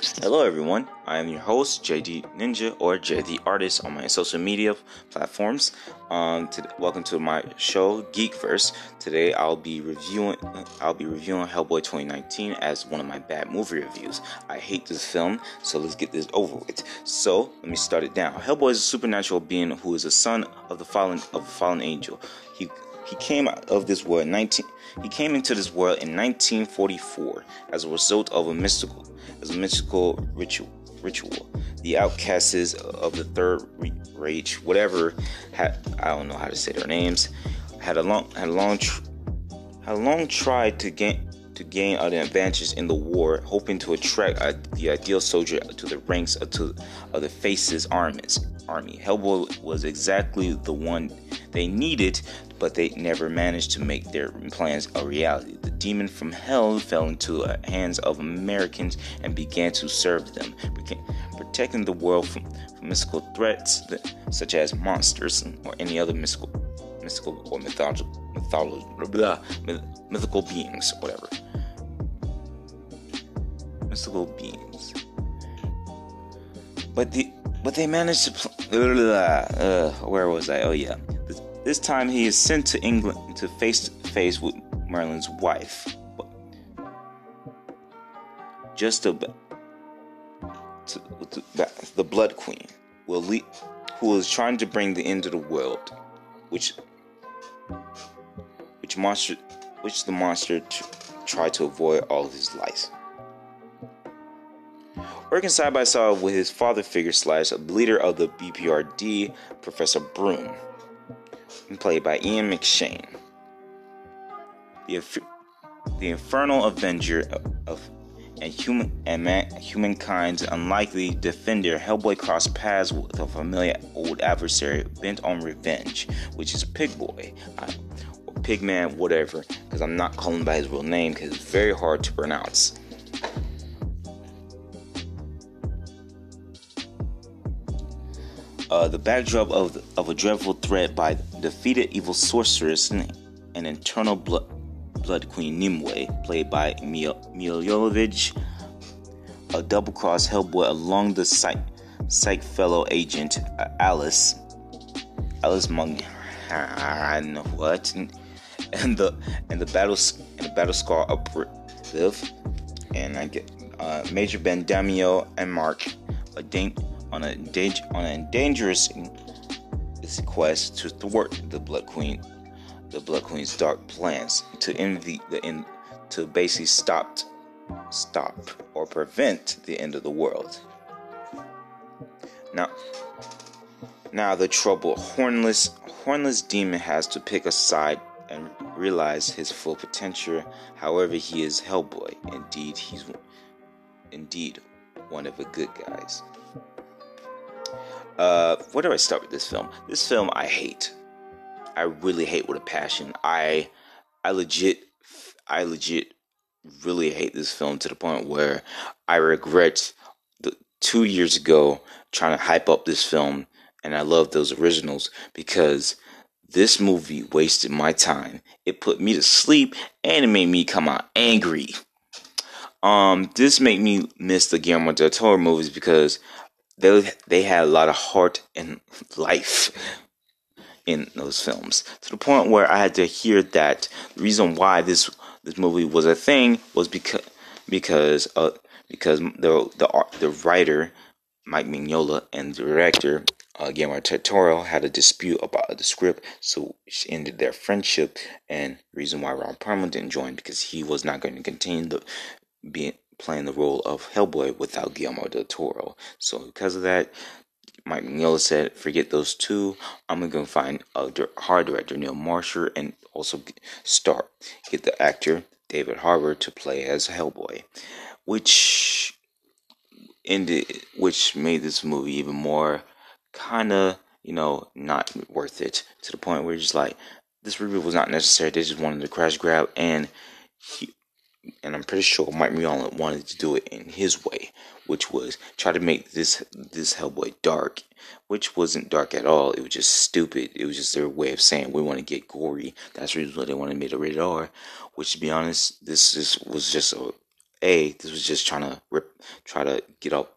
Hello, everyone. I am your host, JD Ninja or JD Artist on my social media platforms. Um, to, welcome to my show, Geekverse. Today, I'll be reviewing. I'll be reviewing Hellboy 2019 as one of my bad movie reviews. I hate this film, so let's get this over with. So, let me start it down. Hellboy is a supernatural being who is a son of the fallen of a fallen angel. He came out of this world 19 he came into this world in 1944 as a result of a mystical as a mystical ritual ritual the outcasts of the third reich whatever had i don't know how to say their names had a long had a long tr- had long tried to gain to gain an advantage in the war, hoping to attract the ideal soldier to the ranks of, to, of the Faces armies. Army. Hellboy was exactly the one they needed, but they never managed to make their plans a reality. The demon from hell fell into the hands of Americans and began to serve them, protecting the world from, from mystical threats such as monsters or any other mystical, mystical or mythological, mythological, mythical beings, whatever mystical beings. But the but they managed to. Pl- uh, where was I? Oh yeah. This, time he is sent to England to face to face with Merlin's wife. Just a, to, to, the Blood Queen, will lead, who is trying to bring the end of the world, which which monster, which the monster t- tried to avoid all his life. Working side by side with his father figure slash leader of the BPRD, Professor Broom, played by Ian McShane. The, the infernal avenger of, of and human and man, humankind's unlikely defender, Hellboy crossed paths with a familiar old adversary bent on revenge, which is Pigboy, or Pigman, whatever, because I'm not calling by his real name because it's very hard to pronounce. Uh, the backdrop of, of a dreadful threat by defeated evil sorceress and, and eternal blood, blood queen Nimue, played by Mil- Milovich, a double cross Hellboy along the psych, psych fellow agent uh, Alice, Alice Mung, what, and, the and the battle and the battle scar operative, and I get uh, Major Ben Daimio and Mark, a dang on a dang- on a dangerous quest to thwart the Blood Queen, the Blood Queen's dark plans to envy the in to basically stop stop or prevent the end of the world. Now, now the troubled hornless hornless demon has to pick a side and realize his full potential. However, he is Hellboy. Indeed, he's indeed one of the good guys. Uh, where do I start with this film? This film I hate. I really hate with a passion. I, I legit, I legit, really hate this film to the point where I regret the two years ago trying to hype up this film, and I love those originals because this movie wasted my time. It put me to sleep and it made me come out angry. Um, this made me miss the Guillermo del Toro movies because they they had a lot of heart and life in those films to the point where I had to hear that the reason why this this movie was a thing was because because uh, because the the the writer Mike Mignola and the director uh, Guillermo del Toro had a dispute about the script, so she ended their friendship. And reason why Ron Perlman didn't join because he was not going to continue the being playing the role of Hellboy without Guillermo del Toro. So because of that, Mike Mignola said, "Forget those two. I'm gonna go find a hard director, Neil Marshall, and also start get the actor David Harbour to play as Hellboy," which ended, which made this movie even more kind of you know not worth it to the point where you're just like this reboot was not necessary. They just wanted to crash grab and. He, and I'm pretty sure Mike Mignola wanted to do it in his way, which was try to make this this Hellboy dark, which wasn't dark at all. It was just stupid. It was just their way of saying we want to get gory. That's the reason why they wanted to make a rated R. Which, to be honest, this is, was just a a this was just trying to rip, try to get up,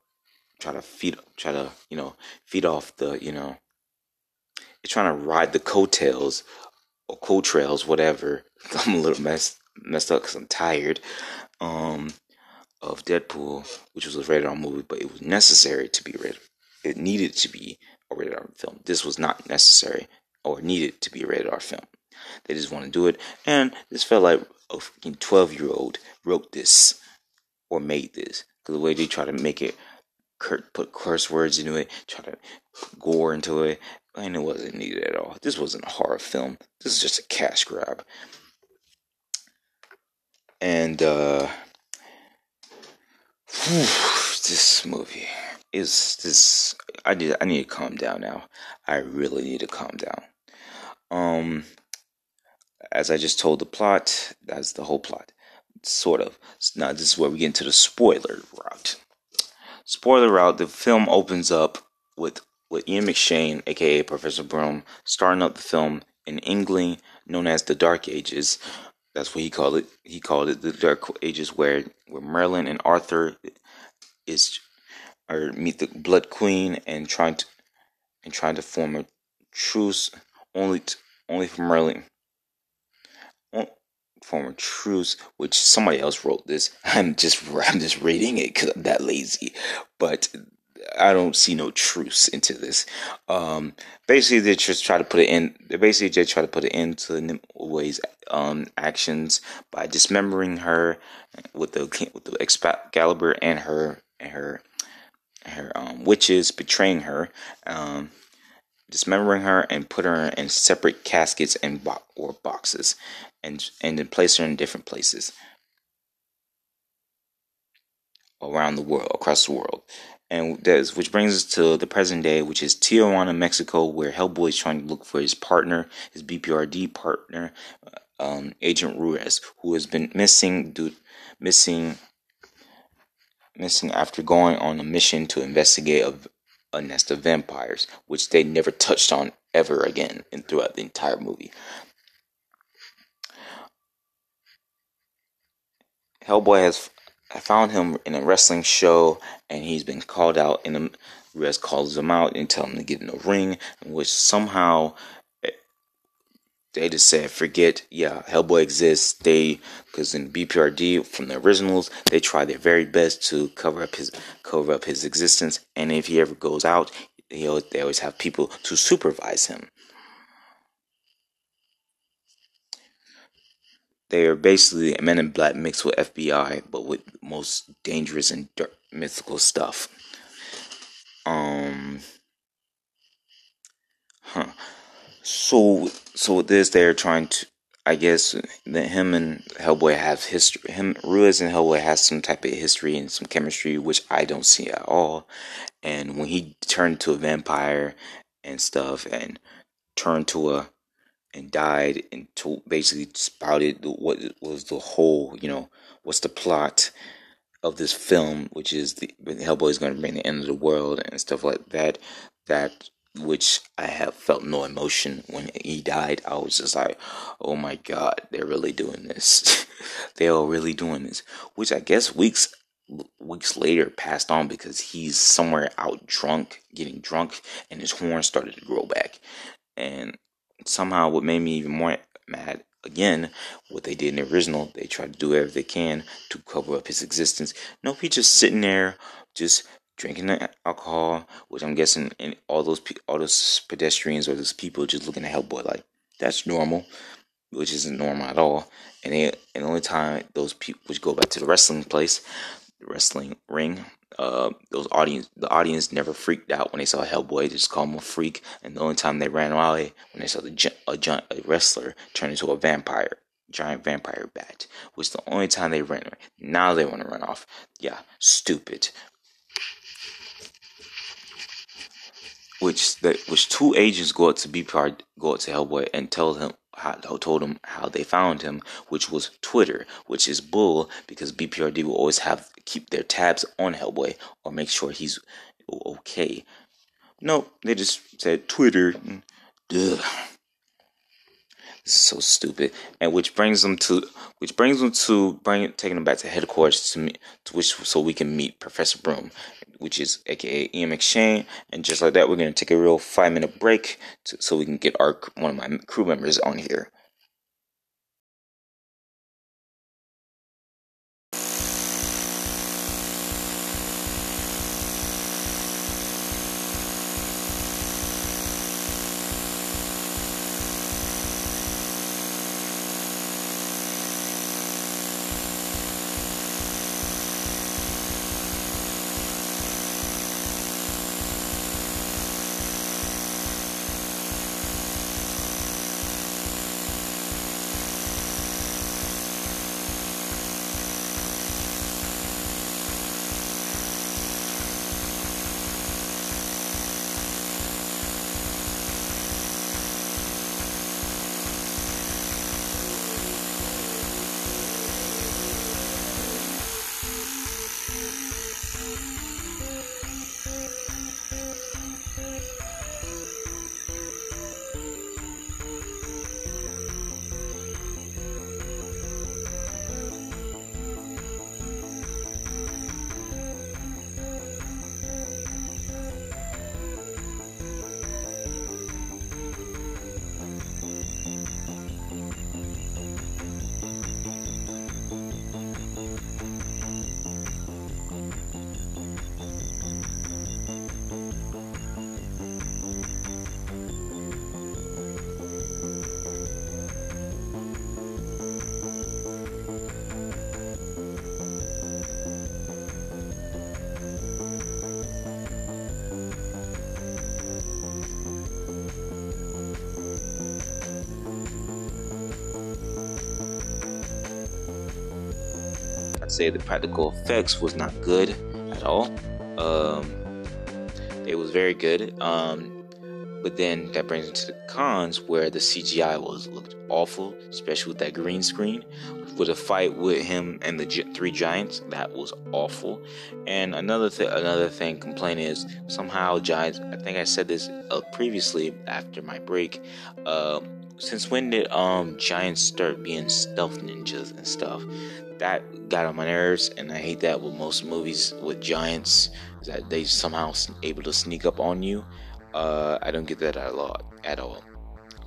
try to feed, try to you know feed off the you know, it's trying to ride the coattails or coat trails, whatever. I'm a little messed messed up because I'm tired. Um, of Deadpool, which was a rated R movie, but it was necessary to be rated. It needed to be a rated R film. This was not necessary or needed to be a rated R film. They just want to do it, and this felt like a fucking twelve year old wrote this or made this because the way they try to make it, put curse words into it, try to gore into it, and it wasn't needed at all. This wasn't a horror film. This is just a cash grab. And uh whew, this movie is this I need I need to calm down now. I really need to calm down. Um as I just told the plot, that's the whole plot. Sort of. Now this is where we get into the spoiler route. Spoiler route, the film opens up with with Ian McShane, aka Professor Broom, starting up the film in England known as the Dark Ages. That's what he called it. He called it the Dark Ages, where where Merlin and Arthur is or meet the Blood Queen and trying to and trying to form a truce only to, only for Merlin form a truce, which somebody else wrote this. I'm just I'm just reading it because I'm that lazy, but I don't see no truce into this. Um, basically, they just try to put it in. They basically just try to put it into Nimue um actions by dismembering her with the with the Excalibur and her and her her um, witches betraying her, um, dismembering her and put her in separate caskets and bo- or boxes, and and then place her in different places around the world, across the world. And that's which brings us to the present day, which is Tijuana, Mexico, where Hellboy is trying to look for his partner, his BPRD partner, um, Agent Ruiz, who has been missing, missing, missing after going on a mission to investigate a, a nest of vampires, which they never touched on ever again in throughout the entire movie. Hellboy has I found him in a wrestling show, and he's been called out. And the calls him out and tell him to get in the ring, which somehow eh, they just said, forget, yeah, Hellboy exists. They, because in BPRD from the originals, they try their very best to cover up his cover up his existence. And if he ever goes out, always, they always have people to supervise him. They are basically Men in Black mixed with FBI, but with most dangerous and mythical stuff. Um, huh. So, so with this, they're trying to. I guess that him and Hellboy have history. Him, Ruiz and Hellboy has some type of history and some chemistry, which I don't see at all. And when he turned to a vampire and stuff, and turned to a and died and to basically spouted what was the whole, you know, what's the plot of this film, which is the Hellboy is going to bring the end of the world and stuff like that. That which I have felt no emotion when he died. I was just like, oh my god, they're really doing this. they are really doing this. Which I guess weeks weeks later passed on because he's somewhere out drunk, getting drunk, and his horn started to grow back. And somehow what made me even more mad again what they did in the original they tried to do whatever they can to cover up his existence. No he's just sitting there just drinking the alcohol which i'm guessing and all those all those pedestrians or those people just looking at hellboy like that's normal which isn't normal at all. And they and the only time those people which go back to the wrestling place wrestling ring uh, those audience, the audience never freaked out when they saw Hellboy. They just called him a freak. And the only time they ran away when they saw the a, a wrestler turn into a vampire, giant vampire bat, was the only time they ran away. Now they want to run off. Yeah, stupid. Which that which two agents go out to be part go out to Hellboy and tell him how, told him how they found him, which was Twitter, which is bull because BPRD will always have keep their tabs on Hellboy or make sure he's okay. No, they just said Twitter. Duh. This is so stupid. And which brings them to which brings them to bring taking them back to headquarters to meet to which so we can meet Professor Broom, which is aka Ian McShane. And just like that, we're gonna take a real five minute break to, so we can get our one of my crew members on here. Say the practical effects was not good at all. Um, it was very good. Um, but then that brings into the cons where the CGI was looked awful, especially with that green screen. With a fight with him and the gi- three giants, that was awful. And another thing, another thing, complaint is somehow giants. I think I said this uh, previously after my break. Uh, since when did um giants start being stealth ninjas and stuff? that got on my nerves, and I hate that with most movies with giants that they somehow able to sneak up on you. Uh, I don't get that at all. At all.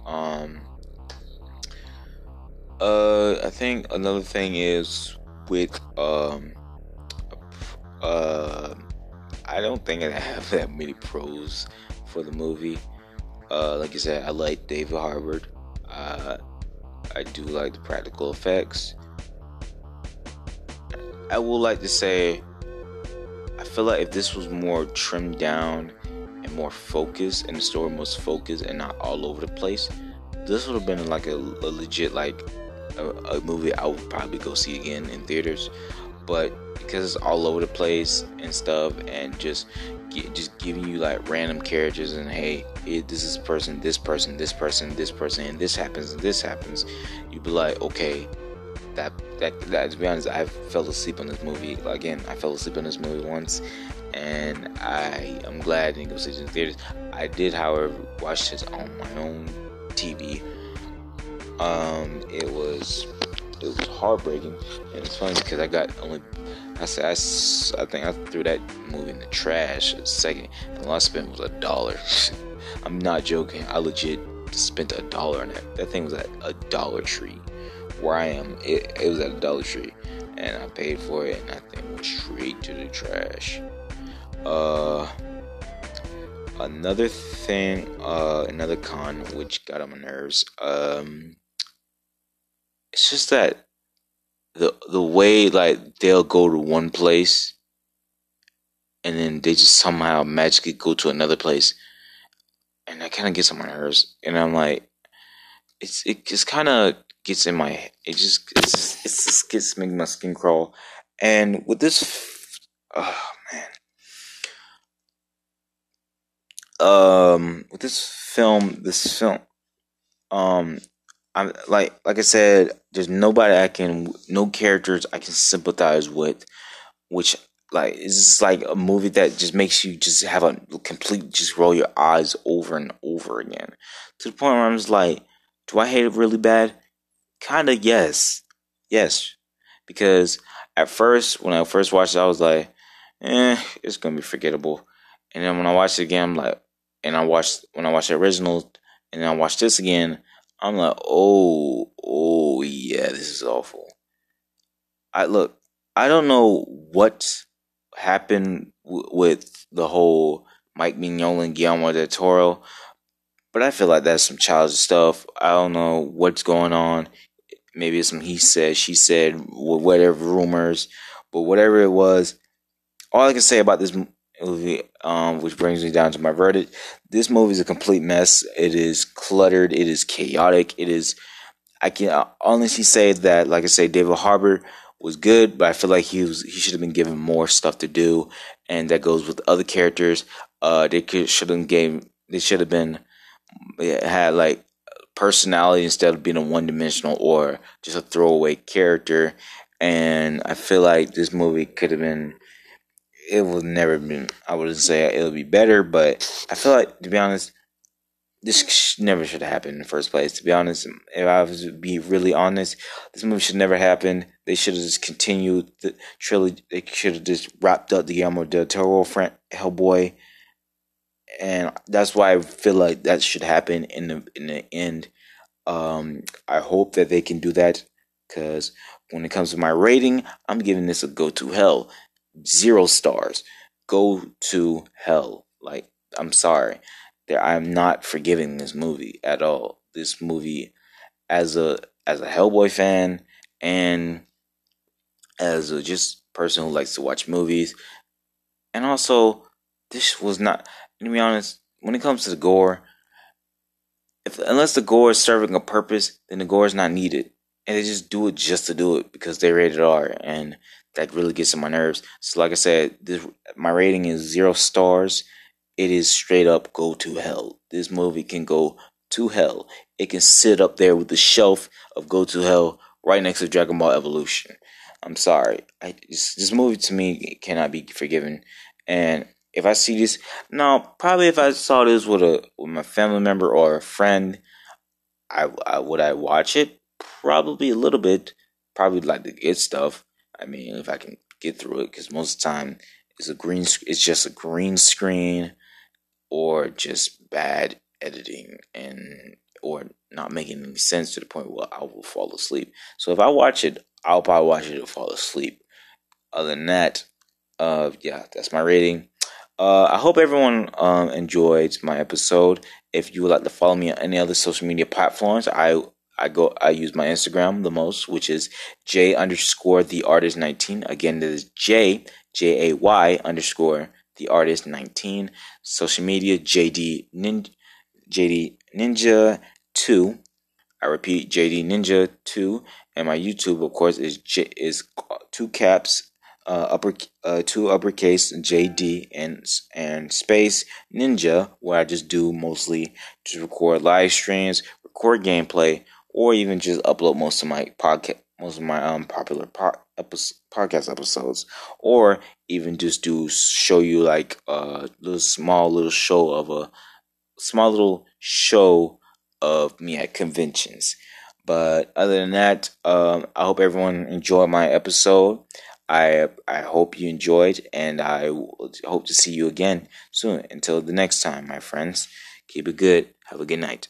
Um, uh, I think another thing is with um, uh, I don't think I have that many pros for the movie. Uh, like I said, I like David Harbour. Uh, I do like the practical effects. I would like to say, I feel like if this was more trimmed down and more focused, and the story was focused and not all over the place, this would have been like a, a legit like a, a, movie I would probably go see again in theaters. But because it's all over the place and stuff, and just just giving you like random characters and hey, this is person, this person, this person, this person, and this happens and this happens, you'd be like, okay, that that, that to be honest, I fell asleep on this movie. Again, I fell asleep on this movie once, and I am glad I didn't go see it in theaters. I did, however, watch this on my own TV. Um, it was it was heartbreaking, and it's funny because I got only I said I, I think I threw that movie in the trash a second, and all I spent was a dollar. I'm not joking. I legit spent a dollar on that. That thing was at a Dollar Tree where I am, it, it was at a Dollar Tree, and I paid for it, and I think went straight to the trash. Uh, another thing, uh, another con which got on my nerves. Um, it's just that the the way like they'll go to one place, and then they just somehow magically go to another place, and that kind of gets on my nerves. And I'm like, it's it just kind of gets in my it just it's it just gets making my skin crawl. And with this, oh man, um, with this film, this film, um, I'm like like I said, there's nobody I can, no characters I can sympathize with, which like it's like a movie that just makes you just have a complete just roll your eyes over and over again to the point where I'm just like Do I hate it really bad? Kinda yes. Yes. Because at first, when I first watched it, I was like, eh, it's gonna be forgettable. And then when I watched it again, I'm like, and I watched when I watched the original, and then I watched this again, I'm like, oh, oh yeah, this is awful. I look, I don't know what happened w- with the whole Mike Mignola and Guillermo del Toro, but I feel like that's some childish stuff. I don't know what's going on. Maybe it's some he said, she said, whatever rumors, but whatever it was, all I can say about this movie, um, which brings me down to my verdict. This movie is a complete mess. It is cluttered. It is chaotic. It is. I can honestly say that, like I say, David Harbour was good, but I feel like he was he should have been given more stuff to do, and that goes with other characters. Uh, they could should have gave they should have been had like personality instead of being a one dimensional or just a throwaway character. And I feel like this movie could have been it would never been. I wouldn't say it'll be better, but I feel like to be honest, this never should have happened in the first place. To be honest, if I was to be really honest, this movie should never happen. They should have just continued the trilogy. They should have just wrapped up the Guillermo del Toro friend Hellboy, and that's why I feel like that should happen in the in the end. Um, I hope that they can do that because when it comes to my rating, I'm giving this a go to hell zero stars. Go to hell. Like, I'm sorry. There, I'm not forgiving this movie at all. This movie, as a as a Hellboy fan and as a just person who likes to watch movies, and also this was not. To be honest, when it comes to the gore, if unless the gore is serving a purpose, then the gore is not needed, and they just do it just to do it because they rated R, and that really gets on my nerves. So, like I said, this my rating is zero stars. It is straight up go to hell. This movie can go to hell. It can sit up there with the shelf of go to hell right next to Dragon Ball Evolution. I'm sorry, I, this, movie to me cannot be forgiven. And if I see this, now, probably if I saw this with a with my family member or a friend, I, I would I watch it. Probably a little bit. Probably like the good stuff I mean, if I can get through it, because most of the time it's a green, it's just a green screen, or just bad editing and or not making any sense to the point where I will fall asleep. So if I watch it, I'll probably watch it to fall asleep. Other than that, uh, yeah, that's my rating. Uh, I hope everyone um, enjoyed my episode. If you would like to follow me on any other social media platforms, I I go I use my Instagram the most, which is J underscore the artist nineteen. Again, that is J J A Y underscore the artist nineteen. Social media JD Ninja JD Ninja two. I repeat JD Ninja two, and my YouTube of course is J is two caps uh, upper uh, two uppercase JD and and space Ninja, where I just do mostly to record live streams, record gameplay, or even just upload most of my podcast, most of my um popular po- epi- podcast episodes, or even just do show you like a little small little show of a small little show of me at conventions. But other than that, um, I hope everyone enjoyed my episode. I I hope you enjoyed, and I hope to see you again soon. Until the next time, my friends, keep it good. Have a good night.